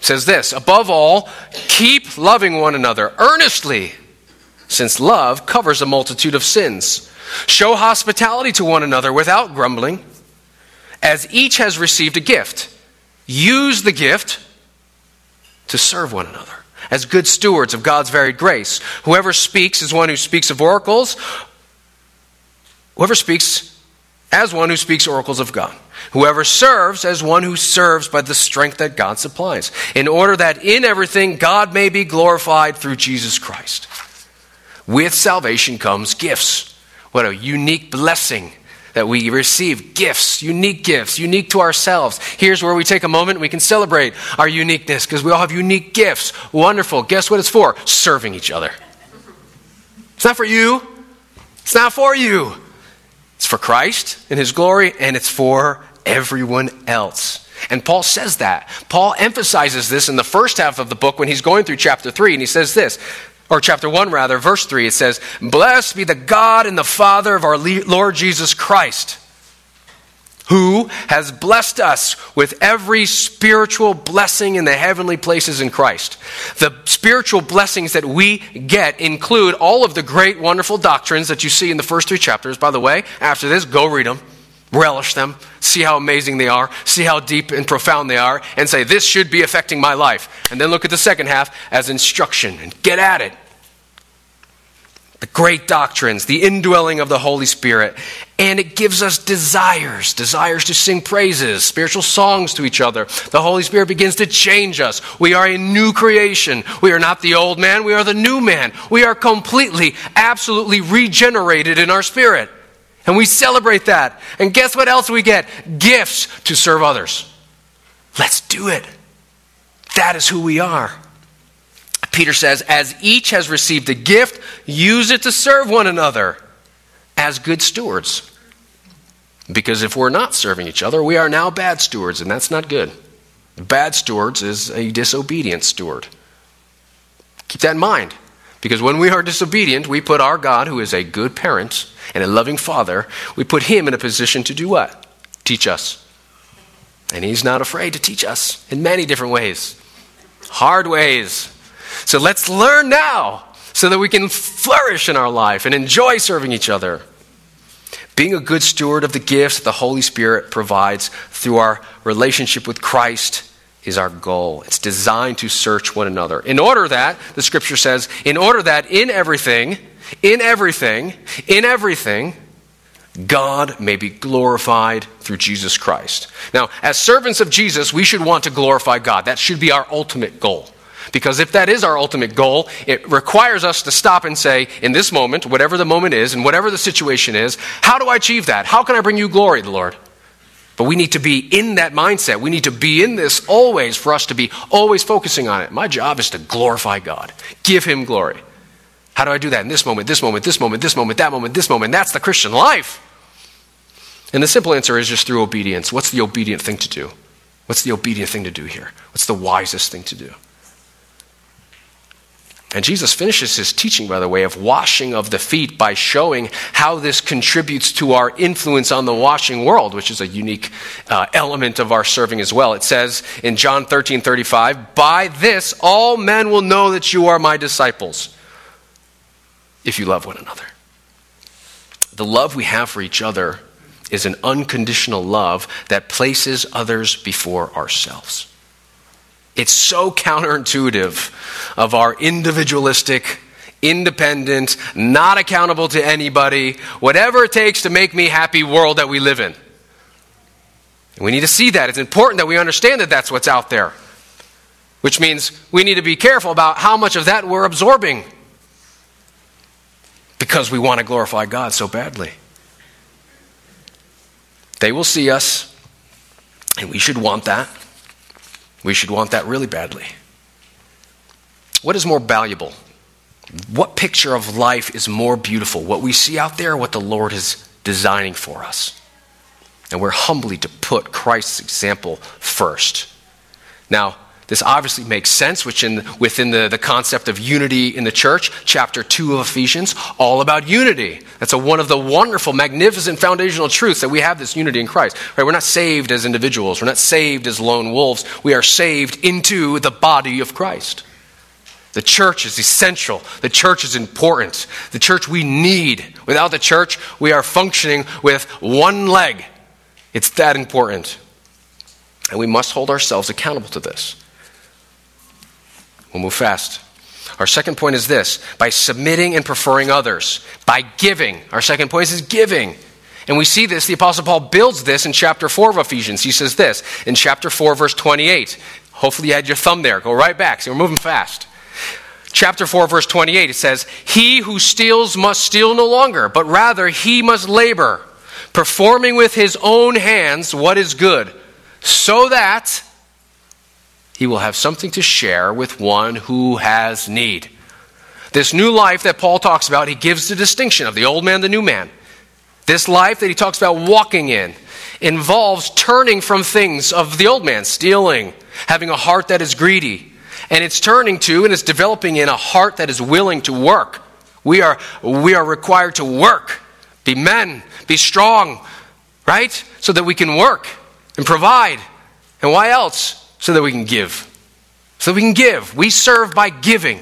says this Above all, keep loving one another earnestly, since love covers a multitude of sins. Show hospitality to one another without grumbling. As each has received a gift, use the gift to serve one another as good stewards of God's varied grace. Whoever speaks is one who speaks of oracles. Whoever speaks as one who speaks oracles of God. Whoever serves as one who serves by the strength that God supplies, in order that in everything God may be glorified through Jesus Christ. With salvation comes gifts. What a unique blessing that we receive gifts, unique gifts, unique to ourselves. Here's where we take a moment we can celebrate our uniqueness because we all have unique gifts. Wonderful. Guess what it's for? Serving each other. It's not for you. It's not for you. It's for Christ and His glory, and it's for everyone else. And Paul says that. Paul emphasizes this in the first half of the book when he's going through chapter 3, and he says this or chapter 1 rather, verse 3, it says, Blessed be the God and the Father of our Lord Jesus Christ, who has blessed us with every spiritual blessing in the heavenly places in Christ. The spiritual blessings that we get include all of the great, wonderful doctrines that you see in the first three chapters. By the way, after this, go read them, relish them, see how amazing they are, see how deep and profound they are, and say, This should be affecting my life. And then look at the second half as instruction and get at it. The great doctrines, the indwelling of the Holy Spirit. And it gives us desires, desires to sing praises, spiritual songs to each other. The Holy Spirit begins to change us. We are a new creation. We are not the old man, we are the new man. We are completely, absolutely regenerated in our spirit. And we celebrate that. And guess what else we get? Gifts to serve others. Let's do it. That is who we are. Peter says, as each has received a gift, use it to serve one another as good stewards. Because if we're not serving each other, we are now bad stewards, and that's not good. Bad stewards is a disobedient steward. Keep that in mind. Because when we are disobedient, we put our God, who is a good parent and a loving father, we put him in a position to do what? Teach us. And he's not afraid to teach us in many different ways, hard ways. So let's learn now so that we can flourish in our life and enjoy serving each other. Being a good steward of the gifts that the Holy Spirit provides through our relationship with Christ is our goal. It's designed to search one another. In order that, the scripture says, in order that in everything, in everything, in everything, God may be glorified through Jesus Christ. Now, as servants of Jesus, we should want to glorify God. That should be our ultimate goal. Because if that is our ultimate goal, it requires us to stop and say, in this moment, whatever the moment is, and whatever the situation is, how do I achieve that? How can I bring you glory, the Lord? But we need to be in that mindset. We need to be in this always for us to be always focusing on it. My job is to glorify God, give Him glory. How do I do that in this moment, this moment, this moment, this moment, that moment, this moment? That's the Christian life. And the simple answer is just through obedience. What's the obedient thing to do? What's the obedient thing to do here? What's the wisest thing to do? And Jesus finishes his teaching, by the way, of washing of the feet by showing how this contributes to our influence on the washing world, which is a unique uh, element of our serving as well. It says in John 13 35, By this all men will know that you are my disciples, if you love one another. The love we have for each other is an unconditional love that places others before ourselves. It's so counterintuitive of our individualistic, independent, not accountable to anybody, whatever it takes to make me happy world that we live in. We need to see that. It's important that we understand that that's what's out there. Which means we need to be careful about how much of that we're absorbing because we want to glorify God so badly. They will see us, and we should want that. We should want that really badly. What is more valuable? What picture of life is more beautiful? What we see out there, what the Lord is designing for us? And we're humbly to put Christ's example first. Now, this obviously makes sense which within, within the, the concept of unity in the church. Chapter 2 of Ephesians, all about unity. That's a, one of the wonderful, magnificent foundational truths that we have this unity in Christ. Right? We're not saved as individuals, we're not saved as lone wolves. We are saved into the body of Christ. The church is essential. The church is important. The church we need. Without the church, we are functioning with one leg. It's that important. And we must hold ourselves accountable to this. We'll move fast. Our second point is this by submitting and preferring others, by giving. Our second point is giving. And we see this, the Apostle Paul builds this in chapter 4 of Ephesians. He says this in chapter 4, verse 28. Hopefully, you had your thumb there. Go right back. See, we're moving fast. Chapter 4, verse 28, it says, He who steals must steal no longer, but rather he must labor, performing with his own hands what is good, so that he will have something to share with one who has need. This new life that Paul talks about, he gives the distinction of the old man, the new man. This life that he talks about walking in involves turning from things of the old man, stealing, having a heart that is greedy. And it's turning to and it's developing in a heart that is willing to work. We are, we are required to work, be men, be strong, right? So that we can work and provide. And why else? So that we can give. So we can give. We serve by giving.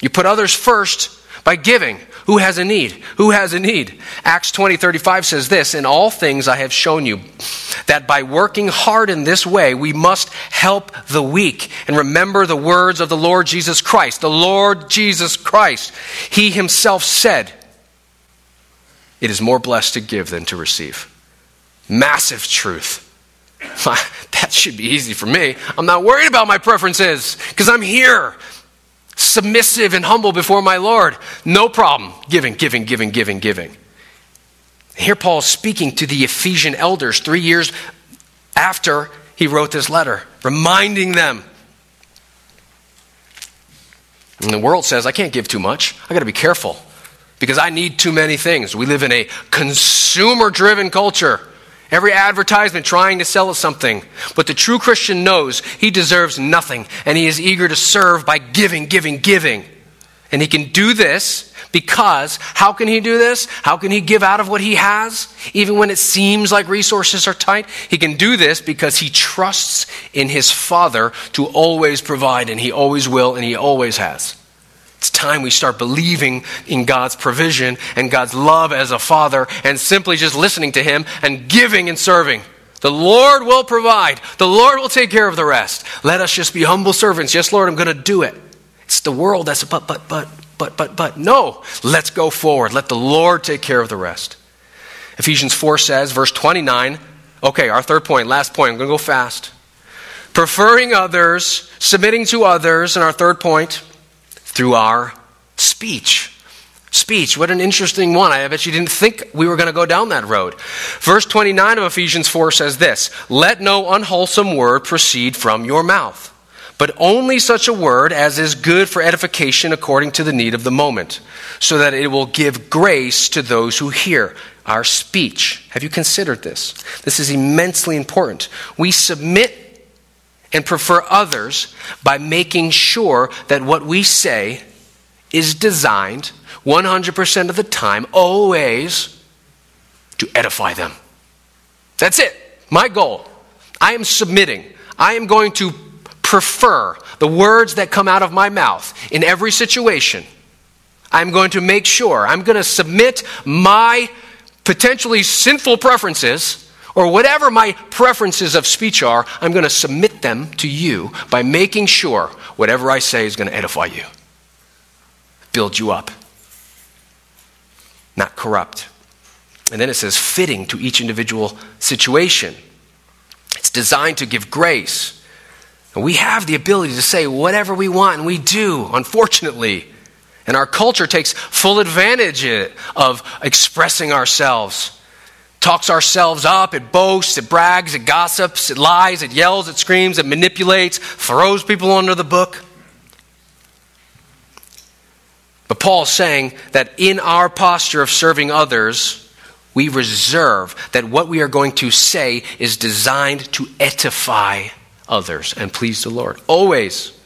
You put others first by giving. Who has a need? Who has a need? Acts 20 35 says this In all things I have shown you that by working hard in this way, we must help the weak. And remember the words of the Lord Jesus Christ. The Lord Jesus Christ. He himself said, It is more blessed to give than to receive. Massive truth. that should be easy for me. I'm not worried about my preferences because I'm here, submissive and humble before my Lord. No problem. Giving, giving, giving, giving, giving. Here, Paul is speaking to the Ephesian elders three years after he wrote this letter, reminding them. And the world says, I can't give too much. I got to be careful because I need too many things. We live in a consumer driven culture. Every advertisement trying to sell us something. But the true Christian knows he deserves nothing, and he is eager to serve by giving, giving, giving. And he can do this because, how can he do this? How can he give out of what he has, even when it seems like resources are tight? He can do this because he trusts in his Father to always provide, and he always will, and he always has. It's time we start believing in God's provision and God's love as a father and simply just listening to Him and giving and serving. The Lord will provide, the Lord will take care of the rest. Let us just be humble servants. Yes, Lord, I'm going to do it. It's the world that's a but, but, but, but, but, but. No, let's go forward. Let the Lord take care of the rest. Ephesians 4 says, verse 29, okay, our third point, last point, I'm going to go fast. Preferring others, submitting to others, and our third point, through our speech. Speech, what an interesting one. I bet you didn't think we were going to go down that road. Verse 29 of Ephesians 4 says this Let no unwholesome word proceed from your mouth, but only such a word as is good for edification according to the need of the moment, so that it will give grace to those who hear. Our speech. Have you considered this? This is immensely important. We submit and prefer others by making sure that what we say is designed 100% of the time, always, to edify them. That's it. My goal. I am submitting. I am going to prefer the words that come out of my mouth in every situation. I'm going to make sure, I'm going to submit my potentially sinful preferences or whatever my preferences of speech are, I'm going to submit them to you by making sure whatever I say is going to edify you, build you up, not corrupt. And then it says, fitting to each individual situation. It's designed to give grace. And we have the ability to say whatever we want, and we do, unfortunately. And our culture takes full advantage of expressing ourselves talks ourselves up, it boasts, it brags, it gossips, it lies, it yells, it screams, it manipulates, throws people under the book. But Paul's saying that in our posture of serving others, we reserve that what we are going to say is designed to edify others and please the Lord. Always.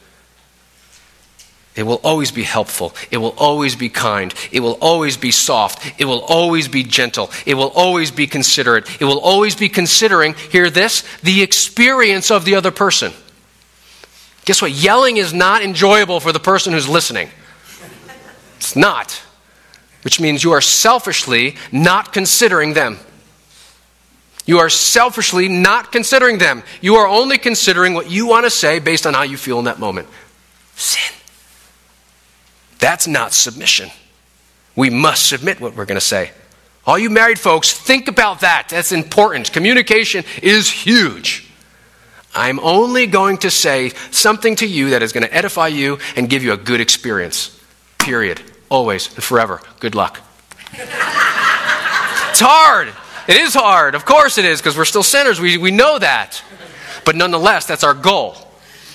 It will always be helpful. It will always be kind. It will always be soft. It will always be gentle. It will always be considerate. It will always be considering, hear this, the experience of the other person. Guess what? Yelling is not enjoyable for the person who's listening. It's not. Which means you are selfishly not considering them. You are selfishly not considering them. You are only considering what you want to say based on how you feel in that moment. Sin. That's not submission. We must submit what we're going to say. All you married folks, think about that. That's important. Communication is huge. I'm only going to say something to you that is going to edify you and give you a good experience. Period. Always and forever. Good luck. it's hard. It is hard. Of course it is, because we're still sinners. We, we know that. But nonetheless, that's our goal.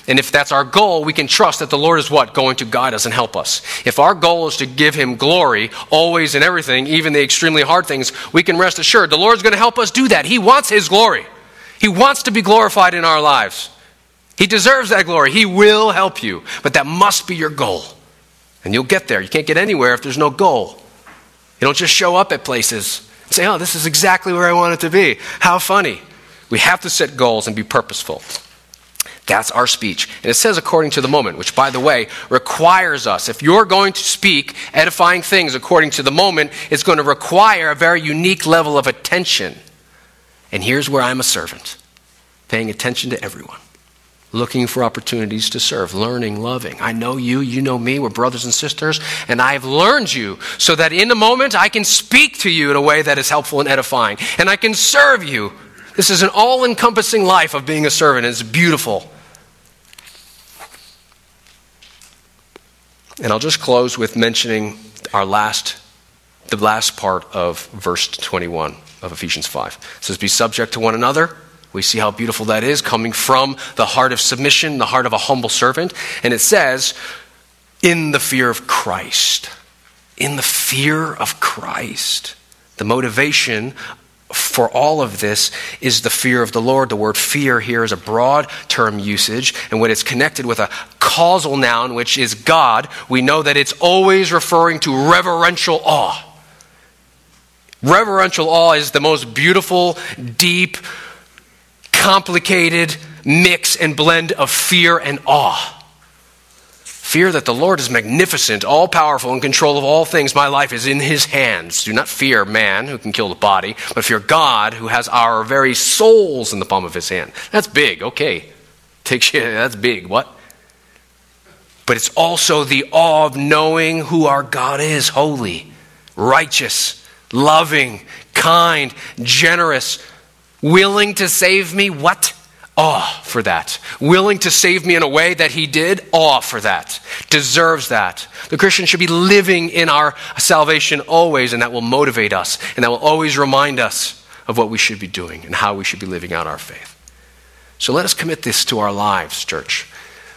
And if that's our goal, we can trust that the Lord is what? Going to guide us and help us. If our goal is to give Him glory, always and everything, even the extremely hard things, we can rest assured the Lord's going to help us do that. He wants His glory, He wants to be glorified in our lives. He deserves that glory. He will help you. But that must be your goal. And you'll get there. You can't get anywhere if there's no goal. You don't just show up at places and say, oh, this is exactly where I want it to be. How funny. We have to set goals and be purposeful. That's our speech. And it says according to the moment, which, by the way, requires us. If you're going to speak edifying things according to the moment, it's going to require a very unique level of attention. And here's where I'm a servant paying attention to everyone, looking for opportunities to serve, learning, loving. I know you, you know me, we're brothers and sisters, and I've learned you so that in the moment I can speak to you in a way that is helpful and edifying, and I can serve you this is an all encompassing life of being a servant. It's beautiful. And I'll just close with mentioning our last, the last part of verse 21 of Ephesians 5. It says, Be subject to one another. We see how beautiful that is, coming from the heart of submission, the heart of a humble servant. And it says, In the fear of Christ. In the fear of Christ. The motivation for all of this is the fear of the Lord. The word fear here is a broad term usage, and when it's connected with a causal noun, which is God, we know that it's always referring to reverential awe. Reverential awe is the most beautiful, deep, complicated mix and blend of fear and awe. Fear that the Lord is magnificent, all powerful, in control of all things. My life is in his hands. Do not fear man who can kill the body, but fear God who has our very souls in the palm of his hand. That's big, okay. Take that's big. What? But it's also the awe of knowing who our God is holy, righteous, loving, kind, generous, willing to save me. What? Awe for that. Willing to save me in a way that he did, awe for that. Deserves that. The Christian should be living in our salvation always, and that will motivate us, and that will always remind us of what we should be doing and how we should be living out our faith. So let us commit this to our lives, church.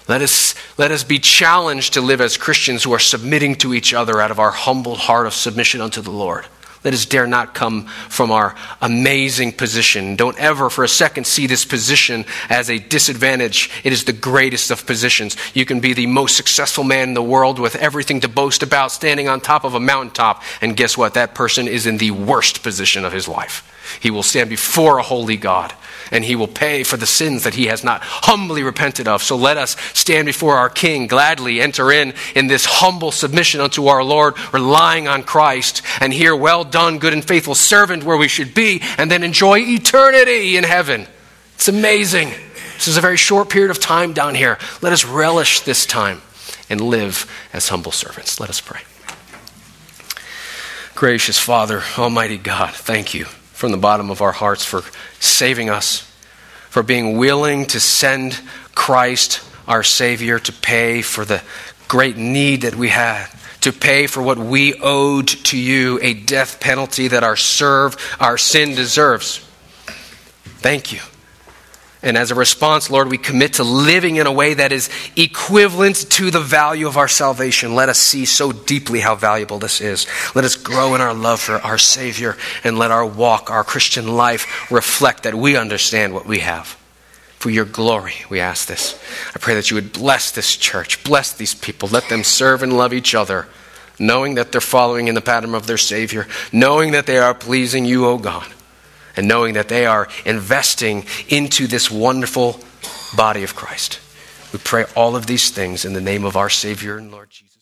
Let us, let us be challenged to live as Christians who are submitting to each other out of our humble heart of submission unto the Lord. Let us dare not come from our amazing position. Don't ever for a second see this position as a disadvantage. It is the greatest of positions. You can be the most successful man in the world with everything to boast about, standing on top of a mountaintop. And guess what? That person is in the worst position of his life. He will stand before a holy God and he will pay for the sins that he has not humbly repented of. So let us stand before our King, gladly enter in in this humble submission unto our Lord, relying on Christ, and hear, Well done, good and faithful servant, where we should be, and then enjoy eternity in heaven. It's amazing. This is a very short period of time down here. Let us relish this time and live as humble servants. Let us pray. Gracious Father, Almighty God, thank you from the bottom of our hearts for saving us, for being willing to send Christ, our Savior, to pay for the great need that we had, to pay for what we owed to you, a death penalty that our serve, our sin deserves. Thank you. And as a response, Lord, we commit to living in a way that is equivalent to the value of our salvation. Let us see so deeply how valuable this is. Let us grow in our love for our Savior and let our walk, our Christian life, reflect that we understand what we have. For your glory, we ask this. I pray that you would bless this church, bless these people, let them serve and love each other, knowing that they're following in the pattern of their Savior, knowing that they are pleasing you, O God and knowing that they are investing into this wonderful body of Christ. We pray all of these things in the name of our Savior and Lord Jesus.